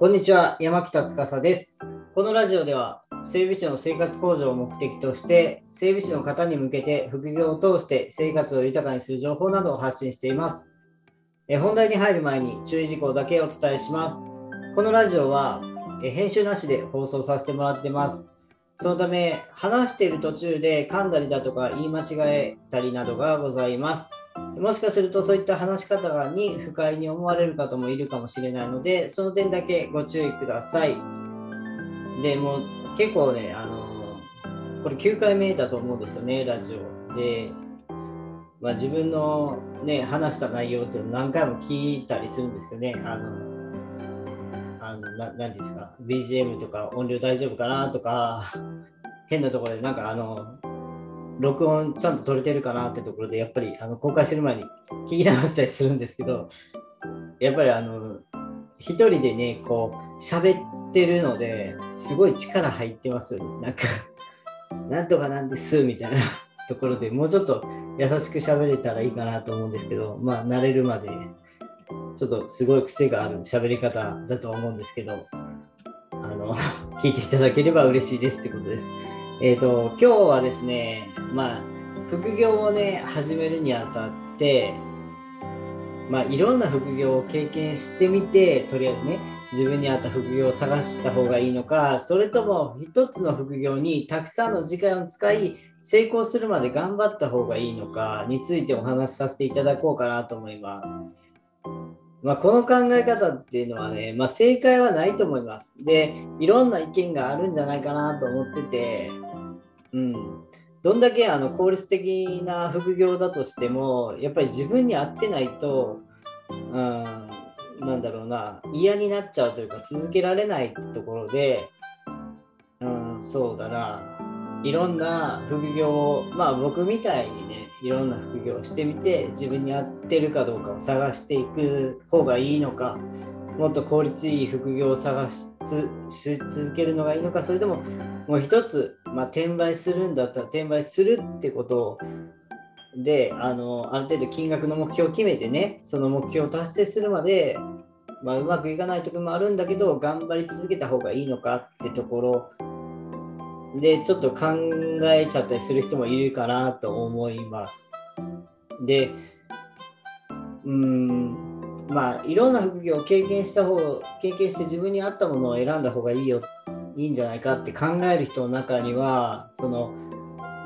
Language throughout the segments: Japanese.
こんにちは、山北司です。このラジオでは、整備士の生活向上を目的として、整備士の方に向けて副業を通して生活を豊かにする情報などを発信しています。え本題に入る前に注意事項だけお伝えします。このラジオはえ編集なしで放送させてもらってます。そのため、話している途中で噛んだりだとか言い間違えたりなどがございます。もしかするとそういった話し方に不快に思われる方もいるかもしれないので、その点だけご注意ください。でも結構ね、あのこれ9回目だと思うんですよね、ラジオ。で、まあ、自分の、ね、話した内容っていうのを何回も聞いたりするんですよね。あのあのななんていうんですか、BGM とか音量大丈夫かなとか、変なところでなんかあの、録音ちゃんと撮れてるかなってところで、やっぱりあの公開する前に聞き流したりするんですけど、やっぱりあの、一人でね、こう、喋ってるので、すごい力入ってますよね。なんか、なんとかなんです、みたいな ところでもうちょっと優しく喋れたらいいかなと思うんですけど、まあ、慣れるまで、ちょっとすごい癖がある喋り方だとは思うんですけど、あの、聞いていただければ嬉しいですってことです。えっ、と、今日はですね、まあ、副業をね、始めるにあたって、まあ、いろんな副業を経験してみて、とりあえずね、自分に合った副業を探した方がいいのか、それとも一つの副業にたくさんの時間を使い、成功するまで頑張った方がいいのかについてお話しさせていただこうかなと思います。まあ、この考え方っていうのはね、まあ、正解はないと思います。で、いろんな意見があるんじゃないかなと思ってて、うん。どんだけあの効率的な副業だとしても、やっぱり自分に合ってないと、うん、なんだろうな、嫌になっちゃうというか、続けられないってところで、うん、そうだな、いろんな副業を、まあ僕みたいにね、いろんな副業をしてみて、自分に合ってるかどうかを探していく方がいいのか、もっと効率いい副業を探し続けるのがいいのか、それとももう一つ、まあ、転売するんだったら転売するってことをであのある程度金額の目標を決めてねその目標を達成するまで、まあ、うまくいかない時もあるんだけど頑張り続けた方がいいのかってところでちょっと考えちゃったりする人もいるかなと思います。でうんまあいろんな副業を経験した方経験して自分に合ったものを選んだ方がいいよいいんじゃないかって考える人の中にはその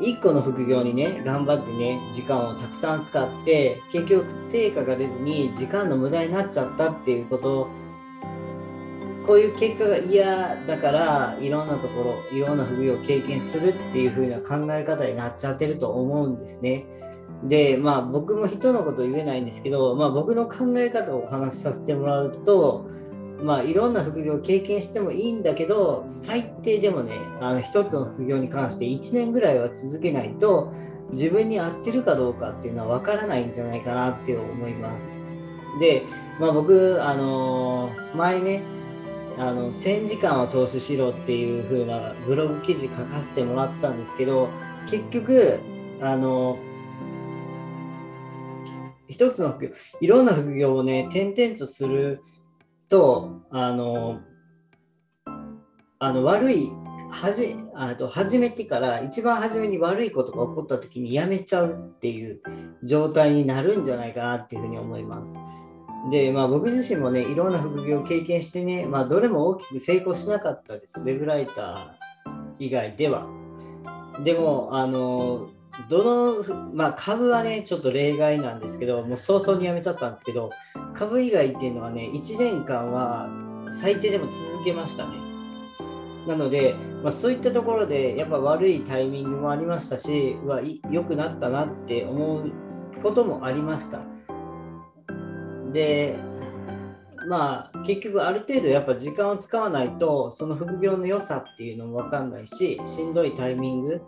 1個の副業にね頑張ってね時間をたくさん使って結局成果が出ずに時間の無駄になっちゃったっていうことをこういう結果が嫌だからいろんなところいろんな副業を経験するっていう風な考え方になっちゃってると思うんですね。でまあ僕も人のこと言えないんですけど、まあ、僕の考え方をお話しさせてもらうとまあいろんな副業を経験してもいいんだけど最低でもねあの一つの副業に関して1年ぐらいは続けないと自分に合ってるかどうかっていうのは分からないんじゃないかなって思います。で、まあ、僕あの前ねあの1000時間を投資しろっていう風なブログ記事書かせてもらったんですけど結局あの一つの副業いろんな副業をね転々とするとあのあの悪いはじあと始めてから一番初めに悪いことが起こった時にやめちゃうっていう状態になるんじゃないかなっていうふうに思います。で、まあ、僕自身もねいろんな副業を経験してね、まあ、どれも大きく成功しなかったですウェブライター以外では。でもあのどの、まあ、株はね、ちょっと例外なんですけど、もう早々にやめちゃったんですけど、株以外っていうのはね、1年間は最低でも続けましたね。なので、まあ、そういったところで、やっぱ悪いタイミングもありましたし、うわ、良くなったなって思うこともありました。で、まあ、結局ある程度やっぱ時間を使わないと、その副業の良さっていうのも分かんないし、しんどいタイミング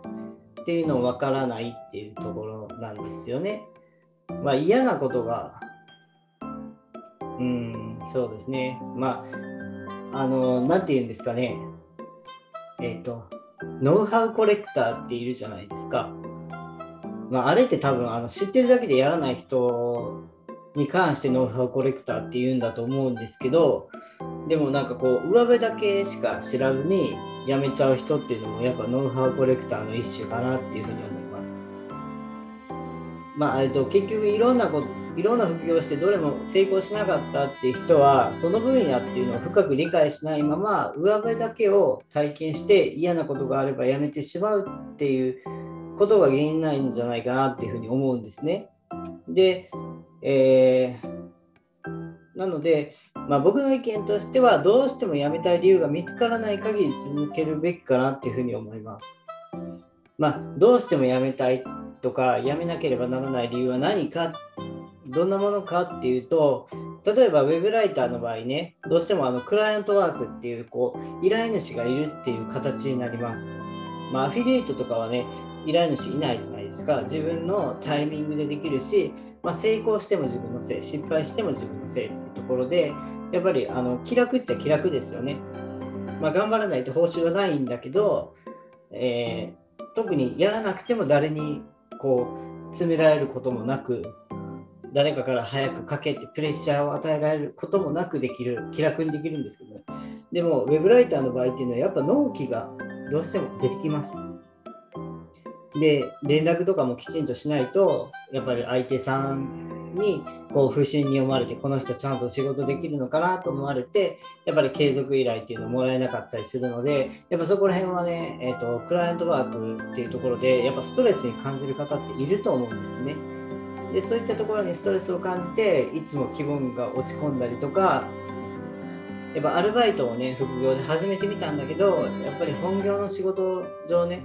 っていうのもわからないっていうところなんですよね。まあ嫌なことが、うん、そうですね。まあ、あの、なんて言うんですかね。えっ、ー、と、ノウハウコレクターっているじゃないですか。まあ、あれって多分あの知ってるだけでやらない人に関してノウハウコレクターって言うんだと思うんですけど、でもなんかこう上辺だけしか知らずに辞めちゃう人っていうのもやっぱノウハウコレクターの一種かなっていうふうに思います。まあ、えっと、結局いろんなこといろんな副業をしてどれも成功しなかったっていう人はその分野っていうのを深く理解しないまま上辺だけを体験して嫌なことがあればやめてしまうっていうことが原因ないんじゃないかなっていうふうに思うんですね。で、えー、なので、まあ、僕の意見としてはどうしても辞めたい理由が見つからない限り続けるべきかなっていうふうに思います。まあ、どうしても辞めたいとか辞めなければならない理由は何かどんなものかっていうと例えばウェブライターの場合ねどうしてもあのクライアントワークっていうこう依頼主がいるっていう形になります。まあ、アフィリエイトとかはね依頼主いないじゃないですか。自分のタイミングでできるし、まあ、成功しても自分のせい失敗しても自分のせいっていうところでやっぱりあの気楽っちゃ気楽ですよね、まあ、頑張らないと報酬はないんだけど、えー、特にやらなくても誰にこう詰められることもなく誰かから早くかけてプレッシャーを与えられることもなくできる気楽にできるんですけどね。でもウェブライターの場合っていうのはやっぱ納期がどうしても出てきますで連絡とかもきちんとしないとやっぱり相手さんにこう不審に思われてこの人ちゃんと仕事できるのかなと思われてやっぱり継続依頼っていうのをもらえなかったりするのでやっぱそこら辺はね、えーと、クライアントワークっていうところでやっぱストレスに感じる方っていると思うんですね。でそういったところにストレスを感じていつも気分が落ち込んだりとかやっぱアルバイトをね副業で始めてみたんだけどやっぱり本業の仕事上ね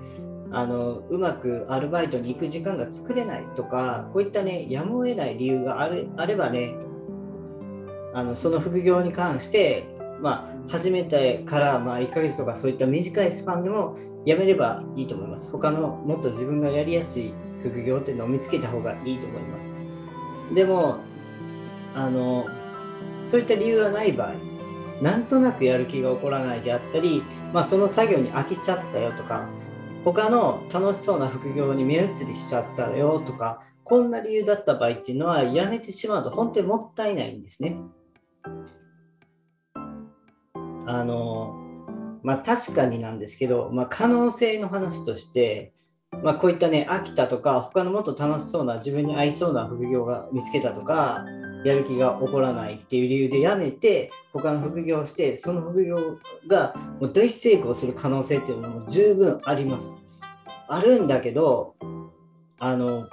あのうまくアルバイトに行く時間が作れないとかこういったねやむを得ない理由があるあればねあのその副業に関してまあ、始めてからまあ1ヶ月とかそういった短いスパンでもやめればいいと思います。他のもっと自分がやりやすい副業っていうのを見つけた方がいいと思います。でも、あの、そういった理由がない場合、なんとなくやる気が起こらないであったり、まあ、その作業に飽きちゃったよとか、他の楽しそうな副業に目移りしちゃったよとか、こんな理由だった場合っていうのは、やめてしまうと本当にもったいないんですね。あの、まあ確かになんですけど、まあ、可能性の話として、まあ、こういったね、秋田とか、他のもっと楽しそうな、自分に合いそうな副業が見つけたとか、やる気が起こらないっていう理由でやめて、他の副業をして、その副業がもう大成功する可能性っていうのも十分あります。あるんだけど、あの、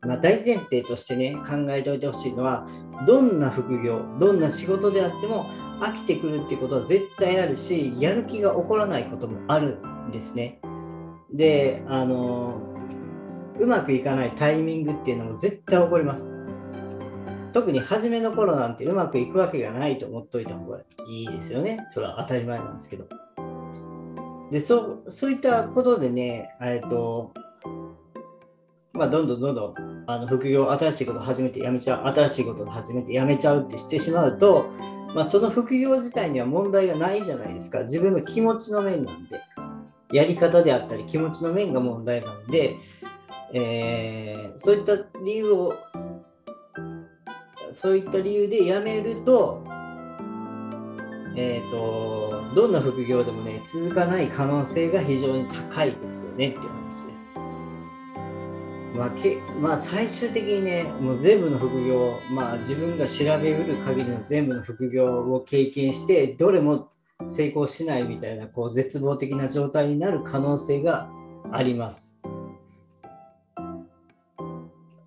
まあ、大前提としてね、考えておいてほしいのは、どんな副業、どんな仕事であっても、飽きてくるってことは絶対あるし、やる気が起こらないこともあるんですね。で、あの、うまくいかないタイミングっていうのも絶対起こります。特に初めの頃なんてうまくいくわけがないと思っといた方がいいですよね。それは当たり前なんですけど。で、そうそういったことでね、えっと、まあ、どんどんどんどんあの副業、新しいこと始めてやめちゃう、新しいこと始めてやめちゃうってしてしまうと、まあ、その副業自体には問題がないじゃないですか。自分の気持ちの面なんで。やり方であったり気持ちの面が問題なので、えー、そういった理由をそういった理由で辞めると,、えーと、どんな副業でもね続かない可能性が非常に高いですよねっていう話です。まあけまあ、最終的にねもう全部の副業、まあ、自分が調べうる限りの全部の副業を経験してどれも成功しないみたいなこう絶望的な状態になる可能性があります。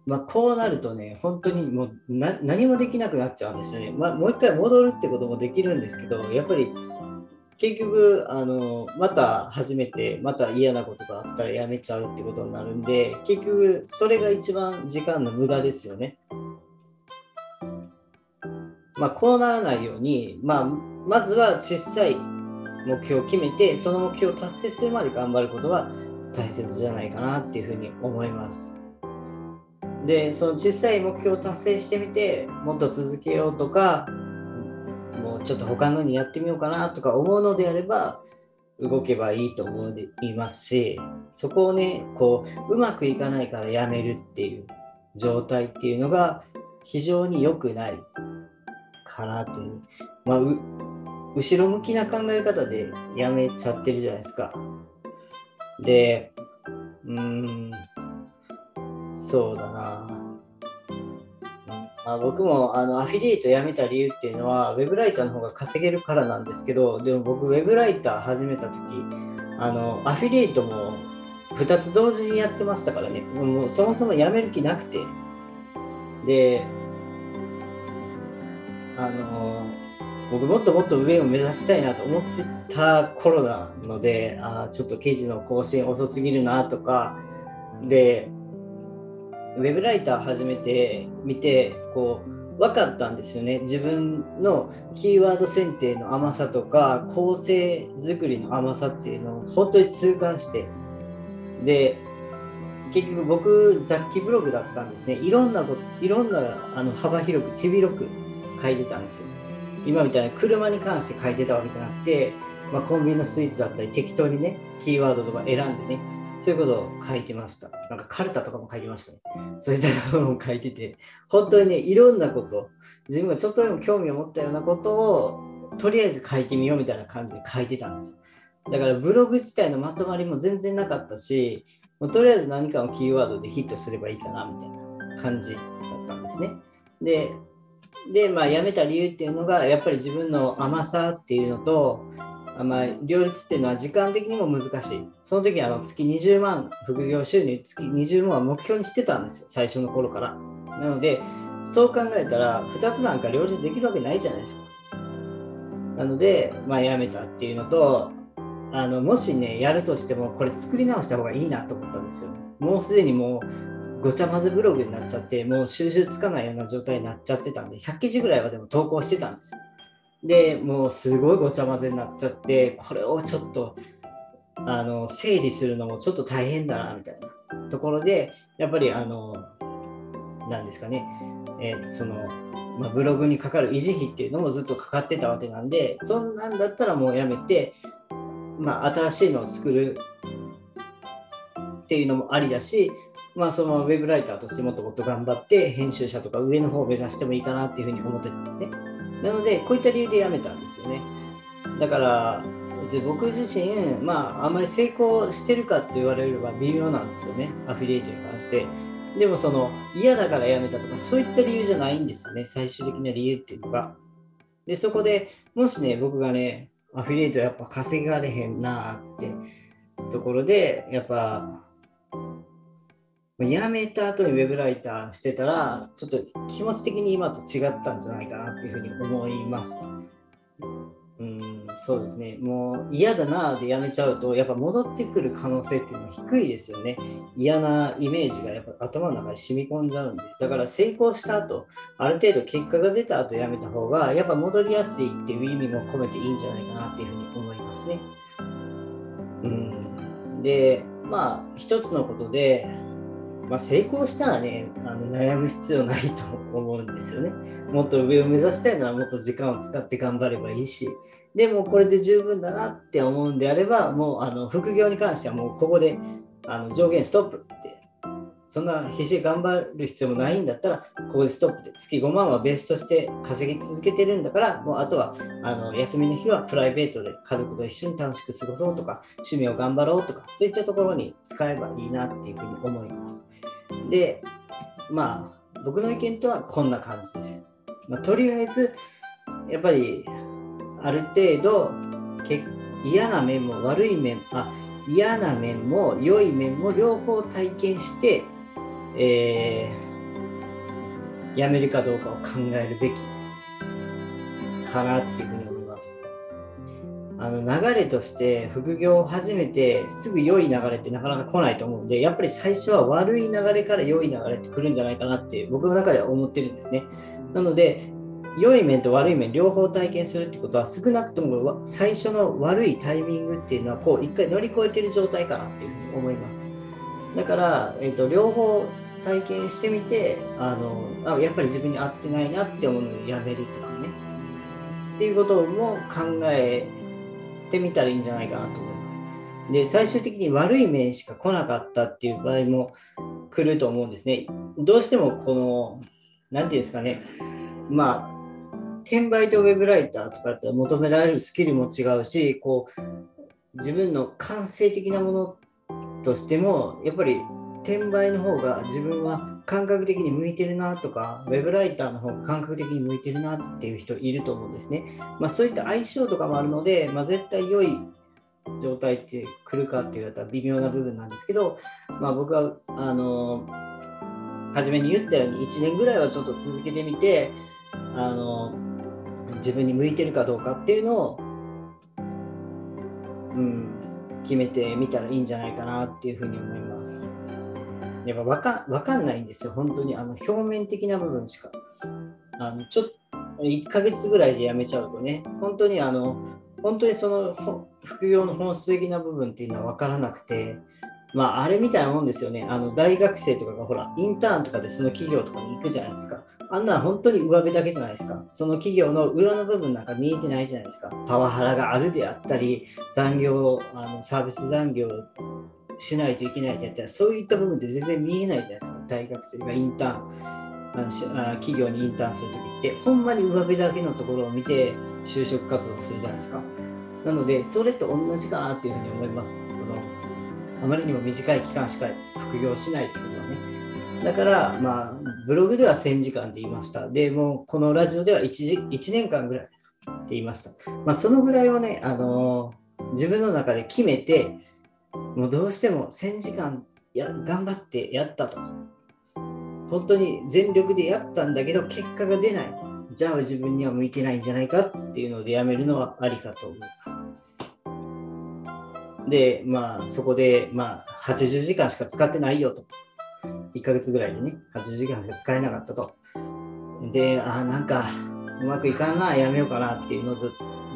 まあ、こうなるとね、本当にもう何もできなくなっちゃうんですよね。まあ、もう一回戻るってこともできるんですけど、やっぱり結局あの、また始めて、また嫌なことがあったらやめちゃうってことになるんで、結局それが一番時間の無駄ですよね。まあ、こうならないように、まあ、まずは小さい目標を決めて、その目標を達成するまで頑張ることが大切じゃないかなっていうふうに思います。で、その小さい目標を達成してみて、もっと続けようとか、もうちょっと他のにやってみようかなとか思うのであれば、動けばいいと思いますし、そこをね、こう、うまくいかないからやめるっていう状態っていうのが非常に良くないかなっていう。まあ、後ろ向きな考え方でやめちゃってるじゃないですか。で、うーん、そうだな。まあ、僕もあのアフィリエイト辞めた理由っていうのは、ウェブライターの方が稼げるからなんですけど、でも僕、ウェブライター始めたとき、あのアフィリエイトも2つ同時にやってましたからね、もうそもそも辞める気なくて。で、あの僕もっともっと上を目指したいなと思ってた頃なので、あちょっと記事の更新遅すぎるなとか、で、ウェブライター始めてみて、こう、分かったんですよね。自分のキーワード選定の甘さとか、構成作りの甘さっていうのを本当に痛感して、で、結局僕、雑記ブログだったんですね。いろんなこと、いろんなあの幅広く、手広く書いてたんですよ。今みたいな車に関して書いてたわけじゃなくて、まあ、コンビニのスイーツだったり適当にね、キーワードとか選んでね、そういうことを書いてました。なんかカルタとかも書いてましたね。そういったことも書いてて、本当にね、いろんなこと、自分がちょっとでも興味を持ったようなことを、とりあえず書いてみようみたいな感じで書いてたんですよ。だからブログ自体のまとまりも全然なかったし、もうとりあえず何かのキーワードでヒットすればいいかなみたいな感じだったんですね。で、で、まあ、辞めた理由っていうのが、やっぱり自分の甘さっていうのと、まあ、両立っていうのは時間的にも難しい。その時あの月20万副業収入月20万は目標にしてたんですよ、最初の頃から。なので、そう考えたら2つなんか両立できるわけないじゃないですか。なので、まあ、辞めたっていうのと、あのもしね、やるとしても、これ作り直した方がいいなと思ったんですよ。もうすでにもうごちゃ混ぜブログになっちゃって、もう収集つかないような状態になっちゃってたんで、100記事ぐらいはでも投稿してたんですよ。でもうすごいごちゃ混ぜになっちゃってこれをちょっとあの整理するのもちょっと大変だなみたいなところでやっぱりあの何ですかね、えー、その、まあ、ブログにかかる維持費っていうのもずっとかかってたわけなんでそんなんだったらもうやめて、まあ、新しいのを作るっていうのもありだしまあ、そのウェブライターとしてもっともっと頑張って編集者とか上の方を目指してもいいかなっていうふうに思ってたんですね。なので、こういった理由で辞めたんですよね。だから、僕自身、まあ、あんまり成功してるかって言われれば微妙なんですよね、アフィリエイトに関して。でも、その嫌だから辞めたとか、そういった理由じゃないんですよね、最終的な理由っていうのが。で、そこでもしね、僕がね、アフィリエイトやっぱ稼がれへんなってところで、やっぱ辞めた後にウェブライターしてたら、ちょっと気持ち的に今と違ったんじゃないかなっていうふうに思います。うん、そうですね。もう嫌だなでやめちゃうと、やっぱ戻ってくる可能性っていうのは低いですよね。嫌なイメージがやっぱ頭の中に染み込んじゃうんで。だから成功した後、ある程度結果が出た後やめた方が、やっぱ戻りやすいっていう意味も込めていいんじゃないかなっていうふうに思いますね。うん。で、まあ、一つのことで、まあ、成功したらねあの悩む必要ないと思うんですよね。もっと上を目指したいならもっと時間を使って頑張ればいいしでもこれで十分だなって思うんであればもうあの副業に関してはもうここであの上限ストップそんな必死で頑張る必要もないんだったら、ここでストップで、月5万はベースとして稼ぎ続けてるんだから、もうあとはあの休みの日はプライベートで家族と一緒に楽しく過ごそうとか、趣味を頑張ろうとか、そういったところに使えばいいなっていうふうに思います。で、まあ、僕の意見とはこんな感じです。まあ、とりあえず、やっぱり、ある程度、嫌な面も悪い面、あ嫌な面も良い面も両方体験して、えー、辞めるかどうかを考えるべきかなっていうふうに思います。あの流れとして副業を始めてすぐ良い流れってなかなか来ないと思うんでやっぱり最初は悪い流れから良い流れって来るんじゃないかなって僕の中では思ってるんですね。なので良い面と悪い面両方体験するってことは少なくとも最初の悪いタイミングっていうのはこう一回乗り越えてる状態かなっていうふうに思います。だから、えーと、両方体験してみてあのあやっぱり自分に合ってないなって思うのをやめるとかねっていうことも考えてみたらいいんじゃないかなと思います。で最終的に悪い面しか来なかったっていう場合も来ると思うんですね。どうしてもこの何て言うんですかねまあ転売とウェブライターとかって求められるスキルも違うし、こう、自分の感性的なものとしても、やっぱり転売の方が自分は感覚的に向いてるなとか、ウェブライターの方が感覚的に向いてるなっていう人いると思うんですね。まあ、そういった相性とかもあるので、まあ、絶対良い状態って来るかって言われたら微妙な部分なんですけど、まあ、僕はあの初めに言ったように1年ぐらいはちょっと続けてみてあの自分に向いてるかどうかっていうのを、うん、決めてみたらいいんじゃないかなっていうふうに思います。やっぱ分か分かんないんですよ、本当にあの表面的な部分しか。あのちょっと1ヶ月ぐらいでやめちゃうとね、本当にあの本当にその副業の本質的な部分っていうのは分からなくて、まあ、あれみたいなもんですよね。あの大学生とかがほら、インターンとかでその企業とかに行くじゃないですか。あんな本当に上辺だけじゃないですか。その企業の裏の部分なんか見えてないじゃないですか。パワハラがあるであったり、残業、あのサービス残業しないといけないってやったら、そういった部分って全然見えないじゃないですか。大学生がインターン。あの企業にインターンするときって、ほんまに上辺だけのところを見て就職活動するじゃないですか。なので、それと同じかなっていうふうに思います。このあまりにも短い期間しか副業しないってことはね。だから、まあ、ブログでは1000時間って言いました。で、もうこのラジオでは 1, 時1年間ぐらいって言いました。まあ、そのぐらいをね、あのー、自分の中で決めて、もうどうしても1000時間や頑張ってやったと。本当に全力でやったんだけど、結果が出ない。じゃあ自分には向いてないんじゃないかっていうのでやめるのはありかと思います。で、まあそこで、まあ80時間しか使ってないよと。1ヶ月ぐらいでね、80時間しか使えなかったと。で、あ、なんかうまくいかんな、やめようかなっていうの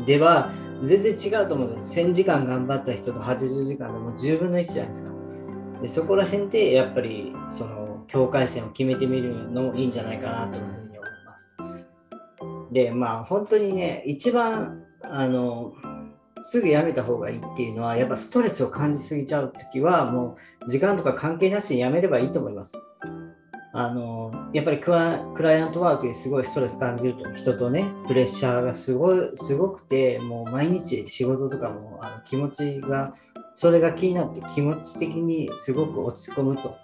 では、全然違うと思うんです。1000時間頑張った人と80時間でも10分の1じゃないですか。でそこら辺でやっぱりその境界線を決めてみるのもいいんじゃないかなというふうに思います。でまあ本当にね一番あのすぐやめた方がいいっていうのはやっぱストレスを感じすぎちゃう時はもう時間とか関係なしにやめればいいと思います。あのやっぱりクライアントワークですごいストレス感じると人とねプレッシャーがすごいすごくてもう毎日仕事とかもあの気持ちがそれが気になって気持ち的にすごく落ち込むと。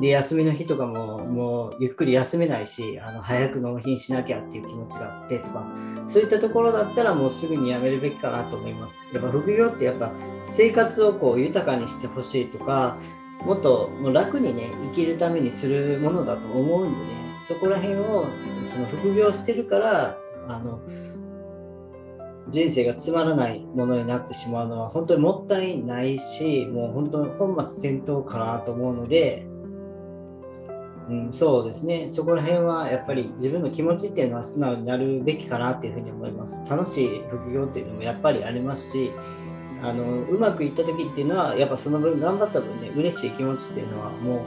で休みの日とかももうゆっくり休めないしあの早く納品しなきゃっていう気持ちがあってとかそういったところだったらもうすぐにやめるべきかなと思います。やっぱ副業ってやっぱ生活をこう豊かにしてほしいとかもっともう楽にね生きるためにするものだと思うんでねそこら辺をその副業してるからあの人生がつまらないものになってしまうのは本当にもったいないしもう本当に本末転倒かなと思うので、うん、そうですねそこら辺はやっぱり自分の気持ちっていうのは素直になるべきかなっていうふうに思います楽しい副業っていうのもやっぱりありますしあのうまくいった時っていうのはやっぱその分頑張った分ね嬉しい気持ちっていうのはも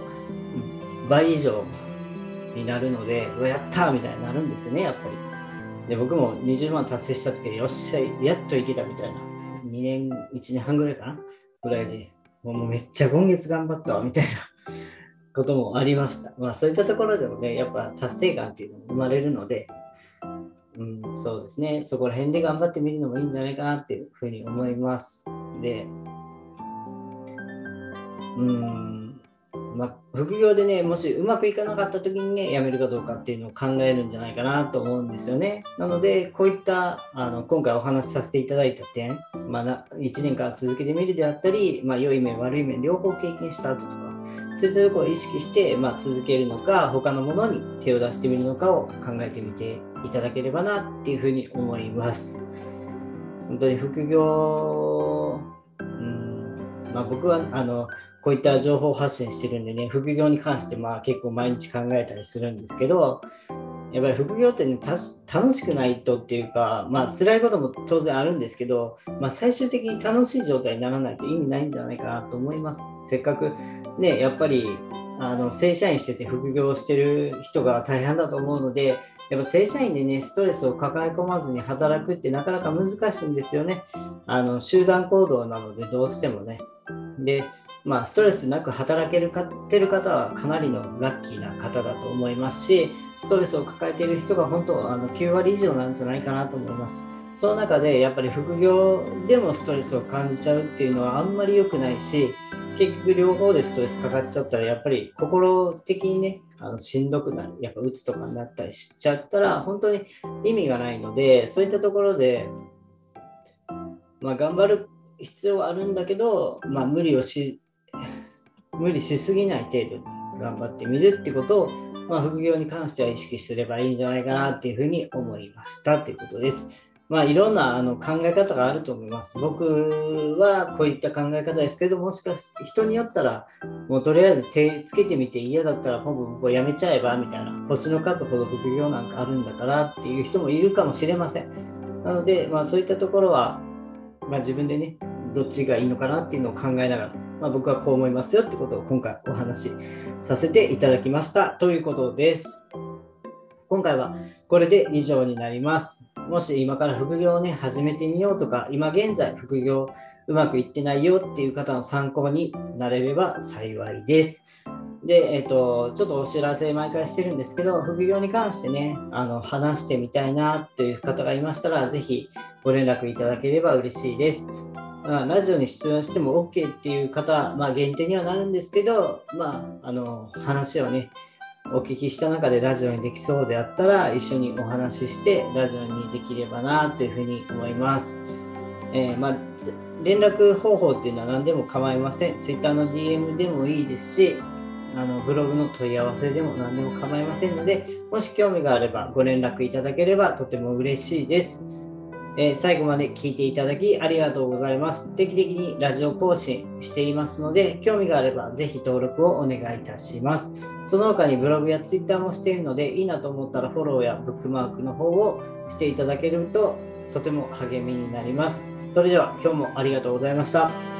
う倍以上になるのでやったーみたいになるんですよねやっぱり。で、僕も20万達成した時で、よっしゃ、やっといけたみたいな。2年、1年半ぐらいかな？ぐらいで、もうめっちゃ今月頑張ったわ、みたいなこともありました。まあそういったところでもね、やっぱ達成感っていうのも生まれるので、うん、そうですね、そこら辺で頑張ってみるのもいいんじゃないかなっていうふうに思います。で、うん、まあ、副業でね、もしうまくいかなかった時にね、辞めるかどうかっていうのを考えるんじゃないかなと思うんですよね。なので、こういったあの今回お話しさせていただいた点、まあ、1年間続けてみるであったり、まあ、良い面、悪い面、両方経験した後とか、そういったところを意識して、まあ、続けるのか、他のものに手を出してみるのかを考えてみていただければなっていうふうに思います。本当に副業、うんまあ、僕はあのこういった情報発信してるんでね、副業に関してまあ結構毎日考えたりするんですけど、やっぱり副業ってね、楽しくないとっていうか、まあ辛いことも当然あるんですけど、まあ最終的に楽しい状態にならないと意味ないんじゃないかなと思います。せっかくね、やっぱりあの正社員してて副業してる人が大変だと思うので、やっぱ正社員でね、ストレスを抱え込まずに働くってなかなか難しいんですよね。あの集団行動なのでどうしてもね。で、まあ、ストレスなく働けるかってる方はかなりのラッキーな方だと思いますし、ストレスを抱えている人が本当あの9割以上なんじゃないかなと思います。その中でやっぱり副業でもストレスを感じちゃうっていうのはあんまり良くないし、結局両方でストレスかかっちゃったらやっぱり心的にね、あのしんどくなる、やっぱうつとかになったりしちゃったら本当に意味がないので、そういったところで、まあ、頑張る必要はあるんだけど、まあ、無理をし無理しすぎない程度に頑張ってみるってことを、まあ、副業に関しては意識すればいいんじゃないかなっていうふうに思いましたということです。まあ、いろんなあの考え方があると思います。僕はこういった考え方ですけど、もしかして人によったら、もうとりあえず手つけてみて嫌だったらほぼ僕やめちゃえばみたいな、星の数ほど副業なんかあるんだからっていう人もいるかもしれません。なので、まあ、そういったところは、まあ、自分でね、どっちがいいのかなっていうのを考えながら、まあ、僕はこう思いますよってことを今回お話しさせていただきましたということです。今回はこれで以上になります。もし今から副業をね、始めてみようとか、今現在副業うまくいってないよっていう方の参考になれれば幸いです。で、えっ、と、ちょっとお知らせ毎回してるんですけど、副業に関してね、あの、話してみたいなという方がいましたら、ぜひご連絡いただければ嬉しいです。まあ、ラジオに出演しても OK っていう方、まあ、限定にはなるんですけど、まあ、あの話をね、お聞きした中でラジオにできそうであったら、一緒にお話ししてラジオにできればなというふうに思います。えー、まあ、連絡方法っていうのは何でも構いません。Twitter の DM でもいいですし、あのブログの問い合わせでも何でも構いませんので、もし興味があればご連絡いただければとても嬉しいです。えー、最後まで聞いていただきありがとうございます。定期的にラジオ更新していますので、興味があればぜひ登録をお願いいたします。その他にブログやツイッターもしているので、いいなと思ったらフォローやブックマークの方をしていただけるととても励みになります。それでは今日もありがとうございました。